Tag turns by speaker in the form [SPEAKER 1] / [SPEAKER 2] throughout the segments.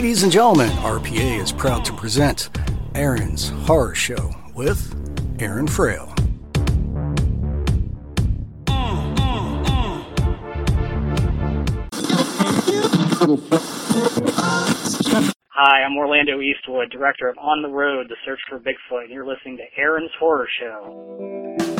[SPEAKER 1] Ladies and gentlemen, RPA is proud to present Aaron's Horror Show with Aaron Frale.
[SPEAKER 2] Hi, I'm Orlando Eastwood, director of On the Road, The Search for Bigfoot, and you're listening to Aaron's Horror Show.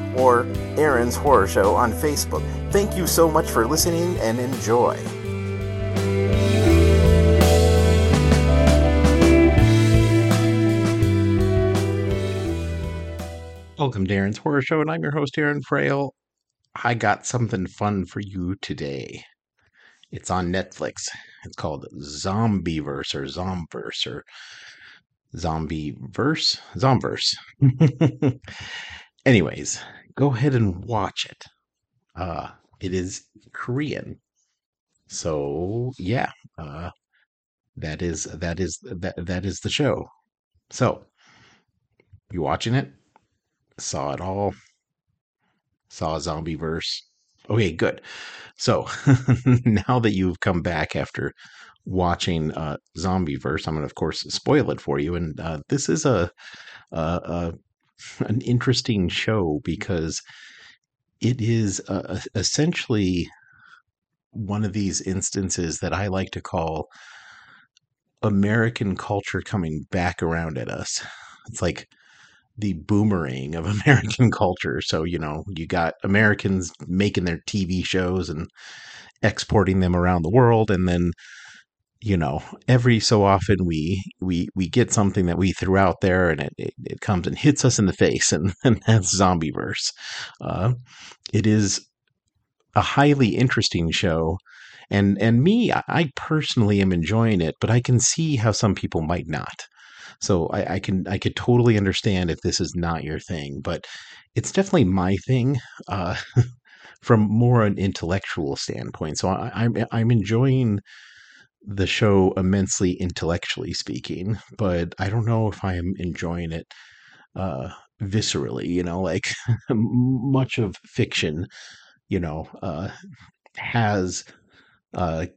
[SPEAKER 3] or Aaron's Horror Show on Facebook. Thank you so much for listening and enjoy. Welcome to Aaron's Horror Show, and I'm your host, Aaron Frale. I got something fun for you today. It's on Netflix. It's called Zombieverse or Zomverse or Zombieverse? Zomverse. Anyways, go ahead and watch it. Uh, it is Korean. So yeah, uh, that is that is that that is the show. So you watching it? Saw it all. Saw zombie verse. Okay, good. So now that you've come back after watching uh, Zombieverse, I'm to of course spoil it for you. And uh, this is a, a, a an interesting show because it is uh, essentially one of these instances that I like to call American culture coming back around at us. It's like the boomerang of American culture. So, you know, you got Americans making their TV shows and exporting them around the world and then you know every so often we we we get something that we threw out there and it it, it comes and hits us in the face and, and that's zombieverse uh, it is a highly interesting show and and me I personally am enjoying it but i can see how some people might not. So I, I can I could totally understand if this is not your thing but it's definitely my thing uh, from more an intellectual standpoint. So I, I'm I'm enjoying the show immensely intellectually speaking, but I don't know if I am enjoying it uh, viscerally. You know, like much of fiction, you know, uh, has uh,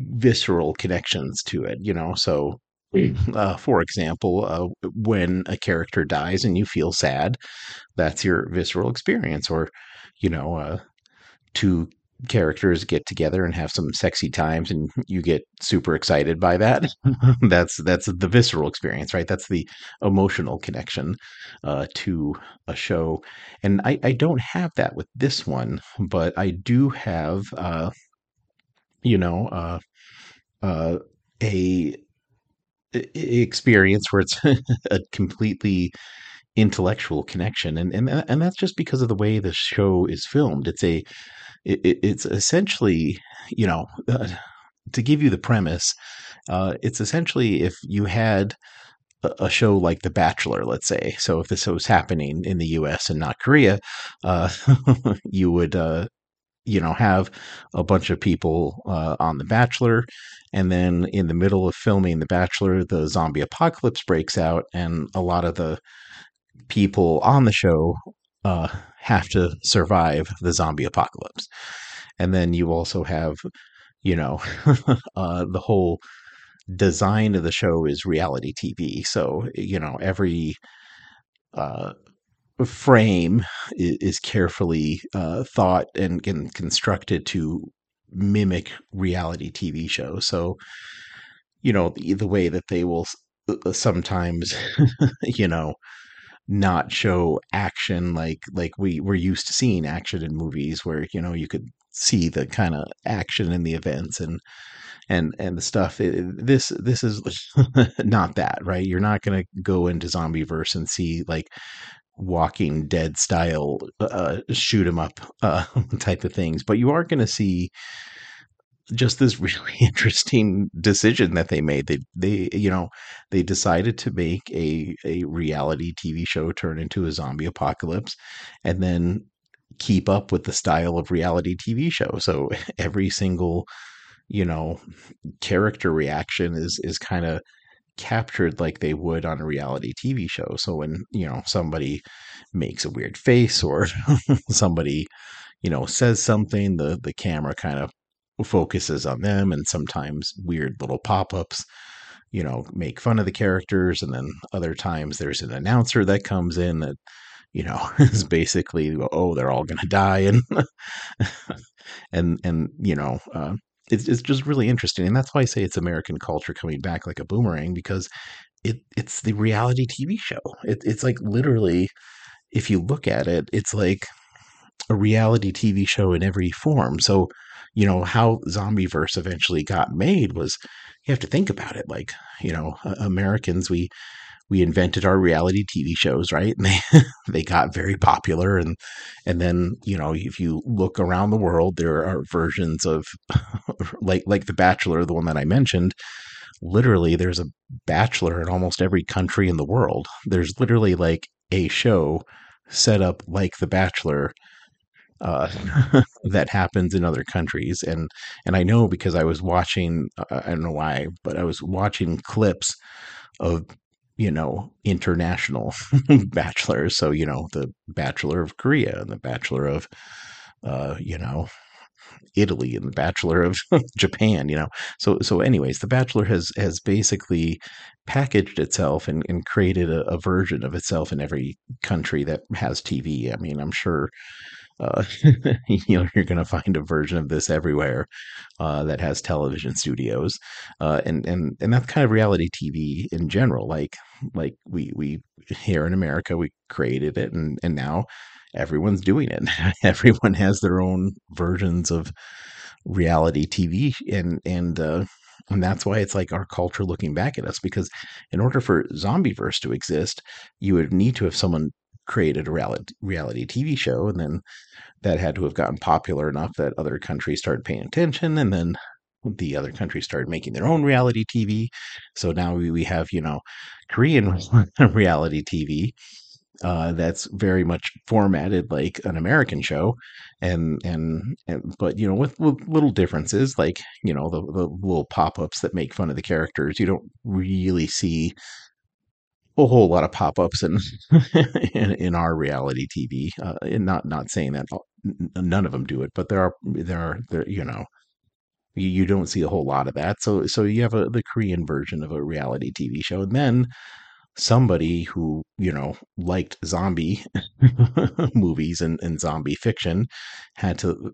[SPEAKER 3] visceral connections to it. You know, so. Uh, for example, uh, when a character dies and you feel sad, that's your visceral experience. Or, you know, uh, two characters get together and have some sexy times and you get super excited by that. That's that's the visceral experience right? That's the emotional connection uh, to a show. And I, I don't have that with this one but i do have uh, you know uh, uh, a, a experience where it's a completely intellectual connection and and and that's just because of the way the show is filmed it's a it, it's essentially, you know, uh, to give you the premise, uh, it's essentially if you had a, a show like The Bachelor, let's say. So if this was happening in the U.S. and not Korea, uh, you would, uh, you know, have a bunch of people uh, on The Bachelor, and then in the middle of filming The Bachelor, the zombie apocalypse breaks out, and a lot of the people on the show uh, have to survive the zombie apocalypse. And then you also have, you know, uh, the whole design of the show is reality TV. So, you know, every uh, frame is, is carefully uh, thought and, and constructed to mimic reality TV shows. So, you know, the, the way that they will sometimes, you know, not show action like like we we're used to seeing action in movies where you know you could see the kind of action in the events and and and the stuff. It, this this is not that right? You're not going to go into zombieverse and see like walking dead style uh, shoot 'em up uh, type of things but you are going to see just this really interesting decision that they made they they you know they decided to make a a reality tv show turn into a zombie apocalypse and then keep up with the style of reality tv show so every single you know character reaction is is kind of captured like they would on a reality TV show. So when, you know, somebody makes a weird face or somebody, you know, says something, the the camera kind of focuses on them and sometimes weird little pop-ups you know make fun of the characters and then other times there's an announcer that comes in that you know is basically oh they're all going to die and and and you know uh, it's it's just really interesting, and that's why I say it's American culture coming back like a boomerang because it it's the reality TV show. It, it's like literally, if you look at it, it's like a reality TV show in every form. So, you know how Zombieverse eventually got made was you have to think about it. Like you know, Americans we we invented our reality TV shows, right? And they they got very popular and and then, you know, if you look around the world, there are versions of like like The Bachelor, the one that I mentioned, literally there's a bachelor in almost every country in the world. There's literally like a show set up like The Bachelor uh, that happens in other countries, and and I know because I was watching. Uh, I don't know why, but I was watching clips of you know, international bachelors. So, you know, the Bachelor of Korea and the Bachelor of, uh, you know, Italy and the Bachelor of Japan, you know. So, so anyways, the Bachelor has, has basically packaged itself and, and created a, a version of itself in every country that has TV. I mean, I'm sure uh, you know, you're going to find a version of this everywhere uh, that has television studios, uh, and and and that's kind of reality TV in general. Like like we we here in America we created it, and and now everyone's doing it. Everyone has their own versions of reality TV, and and uh, and that's why it's like our culture looking back at us because in order for zombieverse to exist you would need to have someone created a reality, reality TV show, and then that had to have gotten popular enough that other countries started paying attention, and then the other countries started making their own reality TV. So now we, we have, you know, Korean reality TV uh, that's very much formatted like an American show, and and, and but you know with, with, little differences like you know the, the little pop ups that make fun of the characters. You don't really see a whole lot of pop-ups in in, in our reality TV. Uh, and not not saying that none of them do it, but there are there are there you know you, you don't see a whole lot of that. So so you have a the Korean version of a reality TV show, and then somebody who you know liked zombie movies and, and zombie fiction had to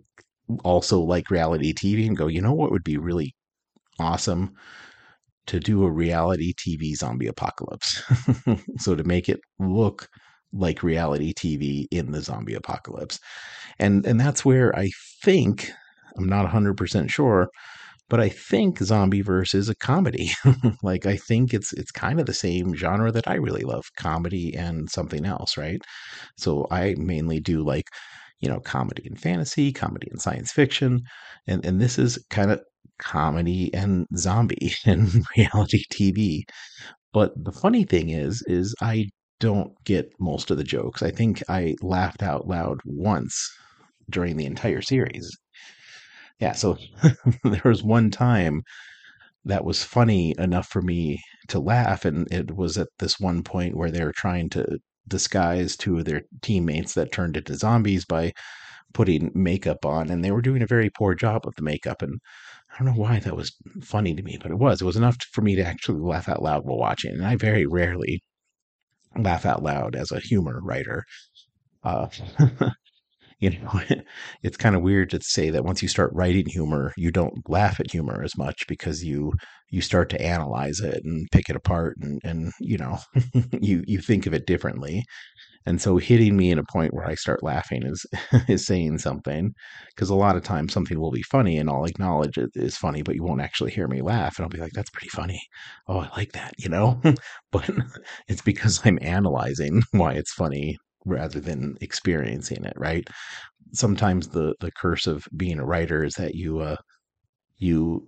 [SPEAKER 3] also like reality TV and go, you know what would be really awesome to do a reality TV zombie apocalypse. so to make it look like reality TV in the zombie apocalypse. And and that's where I think I'm not 100% sure, but I think Zombieverse is a comedy. like I think it's it's kind of the same genre that I really love, comedy and something else, right? So I mainly do like you know comedy and fantasy, comedy and science fiction, and and this is kind of comedy and zombie and reality TV. But the funny thing is, is I don't get most of the jokes. I think I laughed out loud once during the entire series. Yeah, so there was one time that was funny enough for me to laugh, and it was at this one point where they were trying to disguise two of their teammates that turned into zombies by putting makeup on, and they were doing a very poor job of the makeup. And I don't know why that was funny to me, but it was. It was enough for me to actually laugh out loud while watching. And I very rarely laugh out loud as a humor writer. Uh, you know, it's kind of weird to say that once you start writing humor, you don't laugh at humor as much because you you start to analyze it and pick it apart and and you know you you think of it differently. And so hitting me in a point where I start laughing is is saying something because a lot of times something will be funny and I'll acknowledge it is funny, but you won't actually hear me laugh and I'll be like, that's pretty funny. Oh, I like that, you know? but it's because I'm analyzing why it's funny rather than experiencing it, right? Sometimes the the curse of being a writer is that you uh you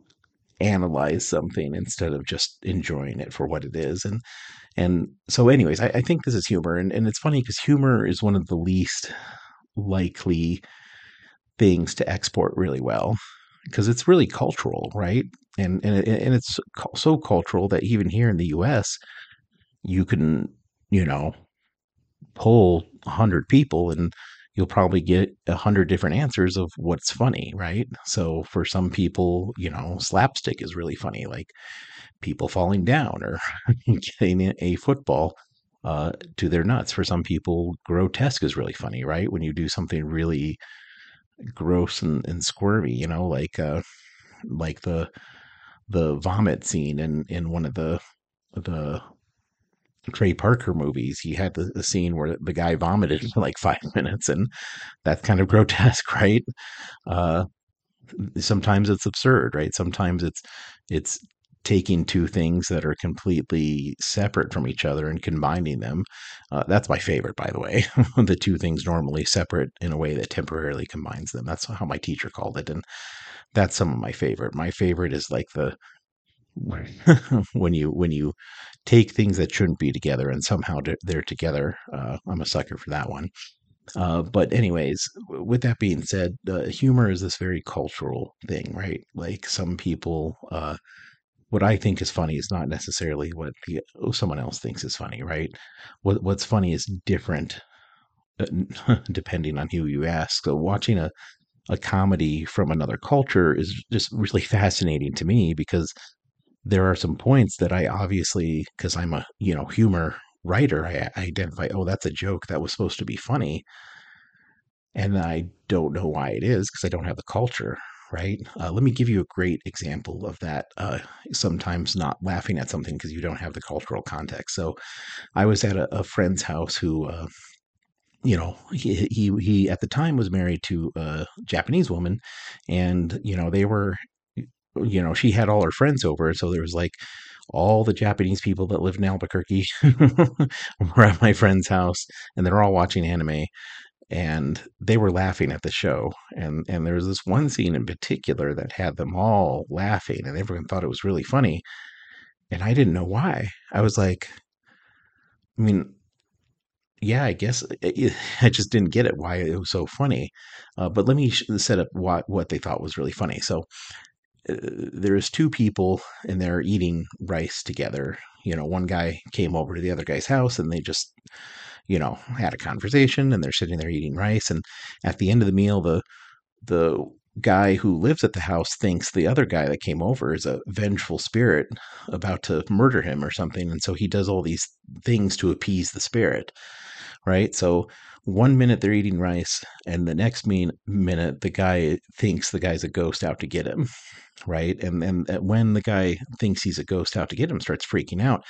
[SPEAKER 3] analyze something instead of just enjoying it for what it is. And and so anyways, I, I think this is humor. And, and it's funny because humor is one of the least likely things to export really well because it's really cultural, right? And and and it's so cultural that even here in the U.S., you can you know poll a hundred people and you'll probably get a hundred different answers of what's funny, right? So for some people, you know, slapstick is really funny, like people falling down or getting a football uh, to their nuts. For some people, grotesque is really funny, right? When you do something really gross and, and squirmy, you know, like uh, like the the vomit scene in in one of the the Trey Parker movies, he had the, the, scene where the guy vomited for like five minutes, and that's kind of grotesque, right? Uh, sometimes it's absurd, right? Sometimes it's it's taking two things that are completely separate from each other and combining them. Uh, that's my favorite, by the way. the two things normally separate in a way that temporarily combines them. That's how my teacher called it, and that's some of my favorite. My favorite is like the when you when you take things that shouldn't be together and somehow they're together. Uh, I'm a sucker for that one. Uh, but anyways, with that being said, uh, humor is this very cultural thing, right? Like some people, uh, what I think is funny is not necessarily what the, oh, someone else thinks is funny, right? What what's funny is different uh, depending on who you ask. So watching a a comedy from another culture is just really fascinating to me because there are some points that I obviously, because I'm a you know humor writer, I, I identify. Oh, that's a joke that was supposed to be funny, and I don't know why it is because I don't have the culture. Right. Uh, let me give you a great example of that. Uh, sometimes not laughing at something because you don't have the cultural context. So, I was at a, a friend's house who uh, you know he, he he at the time was married to a japanese woman and you know they were you know, she had all her friends over. So there was like all the Japanese people that lived in Albuquerque were at my friend's house and they're all watching anime and they were laughing at the show. And, and there was this one scene in particular that had them all laughing and everyone thought it was really funny. And I didn't know why. I was like, I mean, yeah, I guess I just didn't get it why it was so funny. Uh, but let me set up what what they thought was really funny. So Uh, there's two people and they're eating rice together. You know, one guy came over to the other guy's house and they just, you know, had a conversation and they're sitting there eating rice. And at the end of the meal, the the guy who lives at the house thinks the other guy that came over is a vengeful spirit about to murder him or something. And so he does all these things to appease the spirit. Right. So one minute they're eating rice, and the next mean, minute the guy thinks the guy's a ghost out to get him right? And then uh, when the guy thinks he's a ghost out to get him, starts freaking out.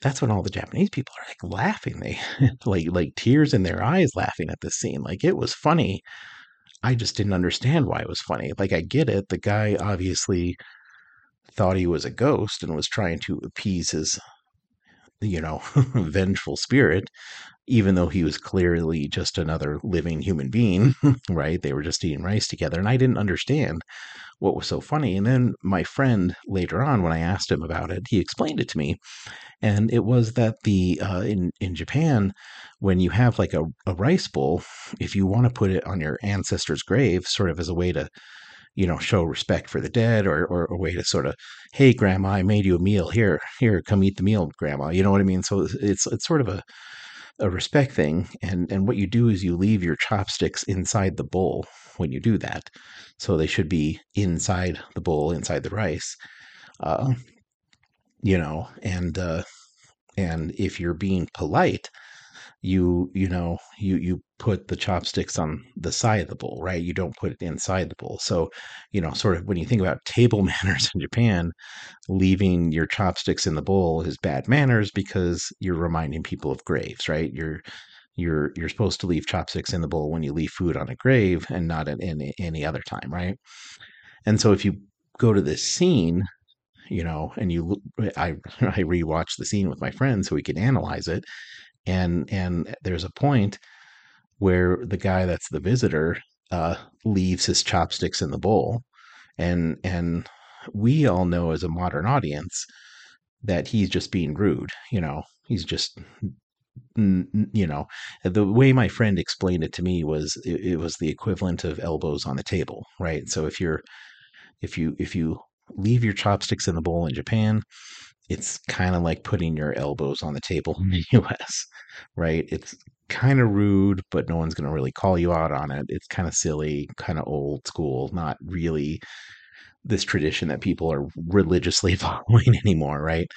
[SPEAKER 3] That's when all the Japanese people are like laughing. They like like tears in their eyes laughing at this scene. Like it was funny. I just didn't understand why it was funny. Like I get it. The guy obviously thought he was a ghost and was trying to appease his you know, vengeful spirit, even though he was clearly just another living human being, right? They were just eating rice together. And I didn't understand what was so funny. And then my friend later on, when I asked him about it, he explained it to me. And it was that the uh, in in Japan, when you have like a, a rice bowl, if you want to put it on your ancestor's grave, sort of as a way to you know show respect for the dead or, or a way to sort of hey grandma i made you a meal. Here here come eat the meal grandma. You know what i mean? So it's it's sort of a a respect thing and and what you do is you leave your chopsticks inside the bowl when you do that. So they should be inside the bowl inside the rice uh, you know and uh, and if you're being polite you you know you you put the chopsticks on the side of the bowl right? You don't put it inside the bowl. So you know sort of when you think about table manners in japan leaving your chopsticks in the bowl is bad manners because you're reminding people of graves right? You're you're you're supposed to leave chopsticks in the bowl when you leave food on a grave and not at any, any other time right? And so if you go to this scene you know and you i i rewatched the scene with my friends so we could analyze it and and there's a point where the guy that's the visitor uh, leaves his chopsticks in the bowl, and and we all know as a modern audience that he's just being rude. You know, he's just you know the way my friend explained it to me was it, it was the equivalent of elbows on the table, right? So if you're if you if you leave your chopsticks in the bowl in Japan, it's kind of like putting your elbows on the table in the US, right? It's kind of rude, but no one's going to really call you out on it. It's kind of silly, kind of old school, not really this tradition that people are religiously following anymore, right?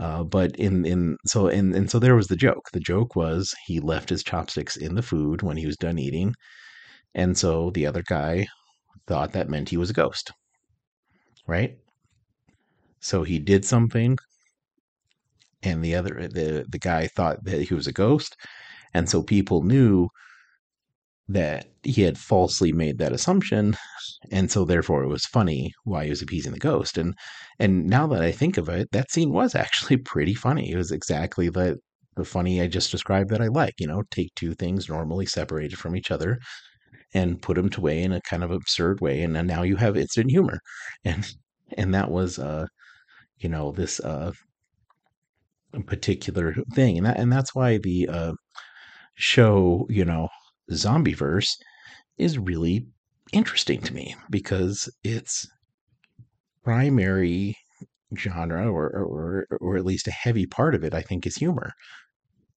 [SPEAKER 3] Uh, but in in so and and so there was the joke. The joke was he left his chopsticks in the food when he was done eating, and so the other guy thought that meant he was a ghost, right? So he did something, and the other the the guy thought that he was a ghost, and so people knew that he had falsely made that assumption, and so therefore it was funny why he was appeasing the ghost. And and now that I think of it, that scene was actually pretty funny. It was exactly the the funny I just described that I like. You know, take two things normally separated from each other and put them to away in a kind of absurd way, and now you have instant humor. And and that was uh you know this uh particular thing and that, and that's why the uh show you know zombieverse is really interesting to me because its primary genre or, or or at least a heavy part of it i think is humor.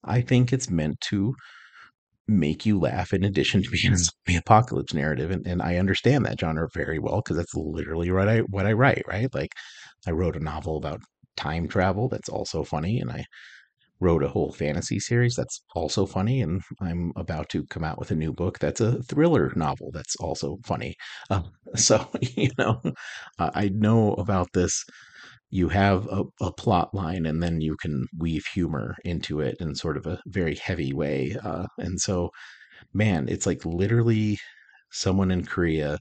[SPEAKER 3] I think it's meant to make you laugh in addition to being the apocalypse narrative and, and i understand that genre very well because that's literally what i what i write right? Like i wrote a novel about time travel that's also funny and i wrote a whole fantasy series that's also funny and i'm about to come out with a new book that's a thriller novel that's also funny. Uh, so you know i know about this. You have a, a, plot line and then you can weave humor into it in sort of a very heavy way uh, and so man it's like literally someone in korea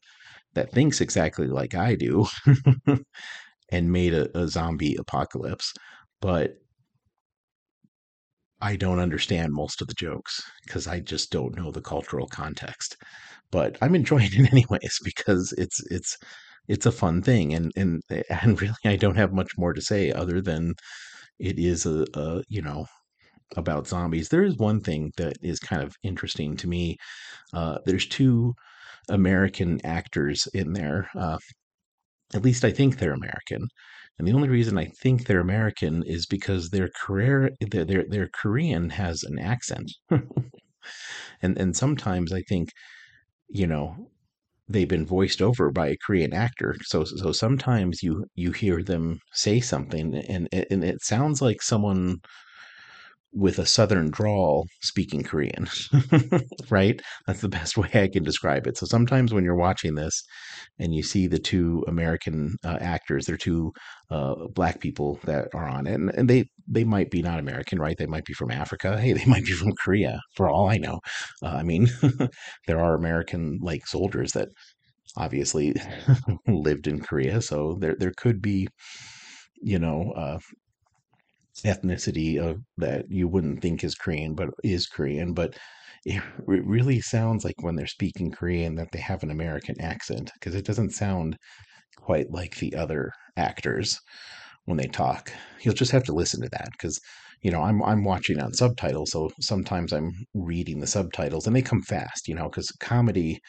[SPEAKER 3] that thinks exactly like i do and made a, a zombie apocalypse. But I don't understand most of the jokes because I just don't know the cultural context. But I'm enjoying it anyways because it's it's it's a fun thing and and and really I don't have much more to say other than it is a, a you know about zombies. There is one thing that is kind of interesting to me. Uh, there's two American actors in there. Uh, at least I think they're American. And the only reason I think they're American is because their career their their, their Korean has an accent. and and sometimes I think, you know, they've been voiced over by a Korean actor. So so sometimes you you hear them say something and and it sounds like someone with a southern drawl speaking Korean, right? That's the best way I can describe it. So sometimes when you're watching this and you see the two American uh, actors, they're two uh, black people that are on it, and, and, they they might be not American, right? They might be from Africa. Hey, they might be from Korea, for all I know. Uh, I mean, there are American like soldiers that obviously lived in Korea, so there there could be you know uh, ethnicity of that you wouldn't think is Korean, but is Korean. But it, it really sounds like when they're speaking Korean that they have an American accent because it doesn't sound quite like the other actors when they talk. You'll just have to listen to that because you know I'm I'm watching on subtitles, so sometimes I'm reading the subtitles and they come fast, you know, because comedy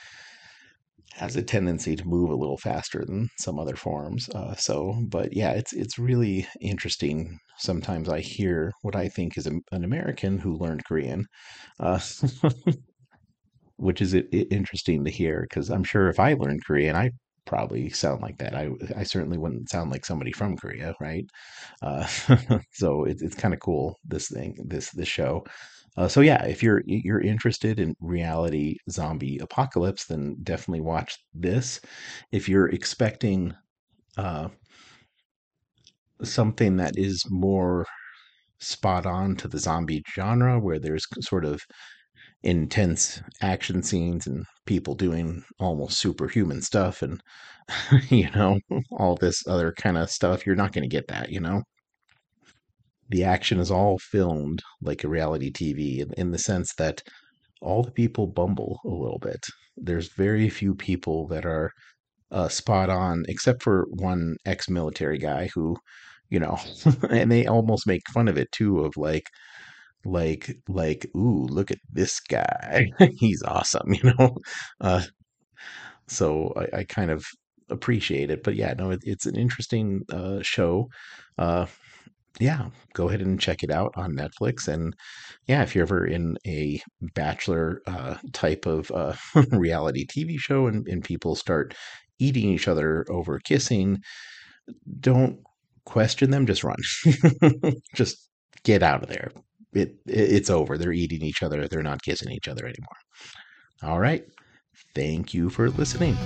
[SPEAKER 3] has a tendency to move a little faster than some other forms. Uh, so, but yeah, it's it's really interesting. Sometimes I hear what I think is a, an American who learned Korean, uh, which is it, it interesting to hear because I'm sure if I learned Korean, I probably sound like that. I I certainly wouldn't sound like somebody from Korea, right? Uh, so it, it's kind of cool this thing, this this show. Uh, so yeah, if you're you're interested in reality zombie apocalypse, then definitely watch this. If you're expecting uh, something that is more spot on to the zombie genre, where there's sort of intense action scenes and people doing almost superhuman stuff and you know all this other kind of stuff you're not going to get that you know the action is all filmed like a reality tv in, in the sense that all the people bumble a little bit. There's very few people that are uh, spot on except for one ex-military guy who you know and they almost make fun of it too of like like like ooh look at this guy. He's awesome you know? Uh so I, I kind of appreciate it but yeah no it, it's an interesting uh show. Uh yeah go ahead and check it out on netflix and yeah if you're ever in a bachelor uh type of uh reality tv show and, and people start eating each other over kissing don't question them just run just get out of there it, it's over. They're eating each other. They're not kissing each other anymore. All right. Thank you for listening.